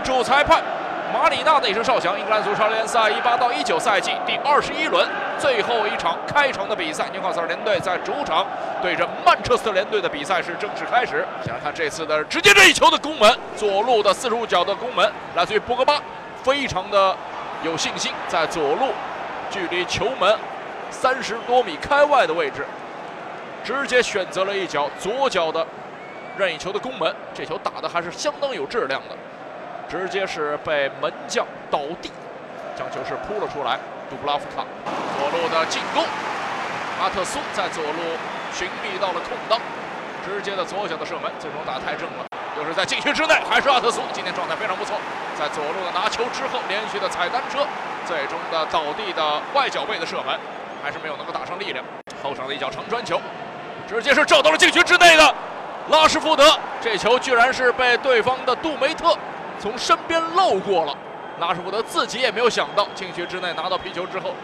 主裁判马里纳的也是哨响，英格兰足超联赛一八到一九赛季第二十一轮最后一场开场的比赛，纽卡斯尔联队在主场对阵曼彻斯特联队的比赛是正式开始。想来看这次的直接任意球的攻门，左路的四十五角的攻门来自于博格巴，非常的有信心，在左路距离球门三十多米开外的位置，直接选择了一脚左脚的任意球的攻门，这球打的还是相当有质量的。直接是被门将倒地，将球是扑了出来。杜布拉夫卡左路的进攻，阿特苏在左路寻觅到了空当，直接的左脚的射门，最终打太正了。又是在禁区之内，还是阿特苏，今天状态非常不错。在左路的拿球之后，连续的踩单车，最终的倒地的外脚背的射门，还是没有能够打上力量。后场的一脚长传球，直接是照到了禁区之内的拉什福德，这球居然是被对方的杜梅特。从身边漏过了，拉什福德自己也没有想到，禁区之内拿到皮球之后，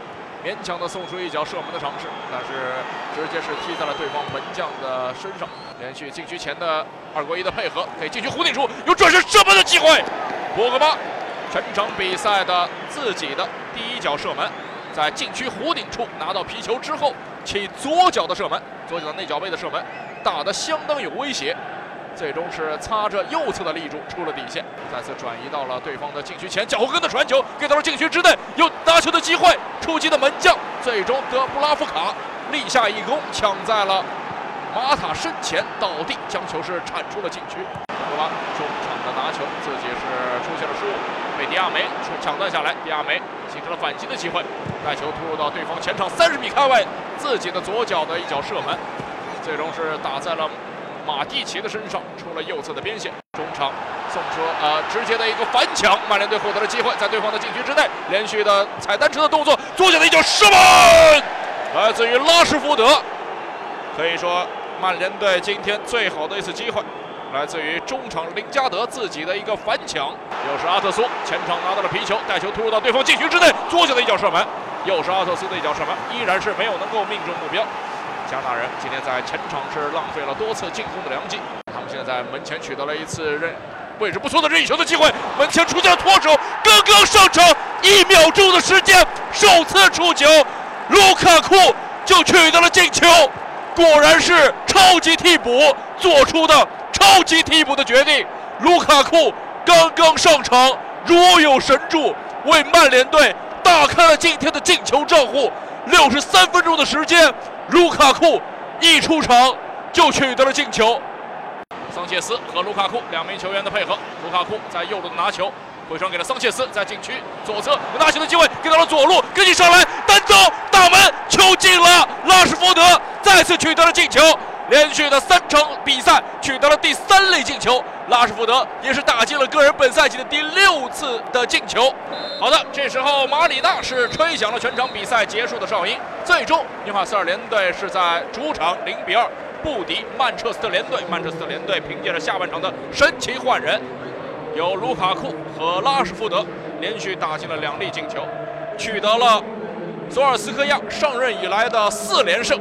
勉强的送出一脚射门的尝试，但是直接是踢在了对方门将的身上。连续禁区前的二过一的配合，给禁区弧顶处有转身射门的机会。博格巴全场比赛的自己的第一脚射门，在禁区弧顶处拿到皮球之后，起左脚的射门，左脚的内脚背的射门，打得相当有威胁。最终是擦着右侧的立柱出了底线，再次转移到了对方的禁区前，脚后跟的传球给到了禁区之内，有拿球的机会，出击的门将最终德布拉夫卡立下一功，抢在了马塔身前倒地，将球是铲出了禁区。博格巴中场的拿球自己是出现了失误，被迪亚梅抢断下来，迪亚梅形成了反击的机会，带球突入到对方前场三十米开外，自己的左脚的一脚射门，最终是打在了。马蒂奇的身上出了右侧的边线，中场送出呃直接的一个反抢，曼联队获得了机会，在对方的禁区之内连续的踩单车的动作，左脚的一脚射门，来自于拉什福德，可以说曼联队今天最好的一次机会，来自于中场林加德自己的一个反抢，又是阿特苏前场拿到了皮球，带球突入到对方禁区之内，左脚的一脚射门，又是阿特苏的一脚射门，依然是没有能够命中目标。加纳人今天在前场是浪费了多次进攻的良机，他们现在在门前取得了一次任位置不错的任意球的机会，门前出现了脱手，刚刚上场一秒钟的时间，首次触球，卢卡库就取得了进球，果然是超级替补做出的超级替补的决定，卢卡库刚刚上场如有神助，为曼联队打开了今天的进球账户，六十三分钟的时间。卢卡库一出场就取得了进球，桑切斯和卢卡库两名球员的配合，卢卡库在右路拿球，回传给了桑切斯，在禁区左侧有拿球的机会，给到了左路，跟进上来单刀打门，球进了，拉什福德再次取得了进球。连续的三场比赛取得了第三类进球，拉什福德也是打进了个人本赛季的第六次的进球。好的，这时候马里纳是吹响了全场比赛结束的哨音，最终纽卡斯尔联队是在主场零比二不敌曼彻斯特联队。曼彻斯特联队凭借着下半场的神奇换人，由卢卡库和拉什福德连续打进了两粒进球，取得了索尔斯克亚上任以来的四连胜。